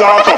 Stop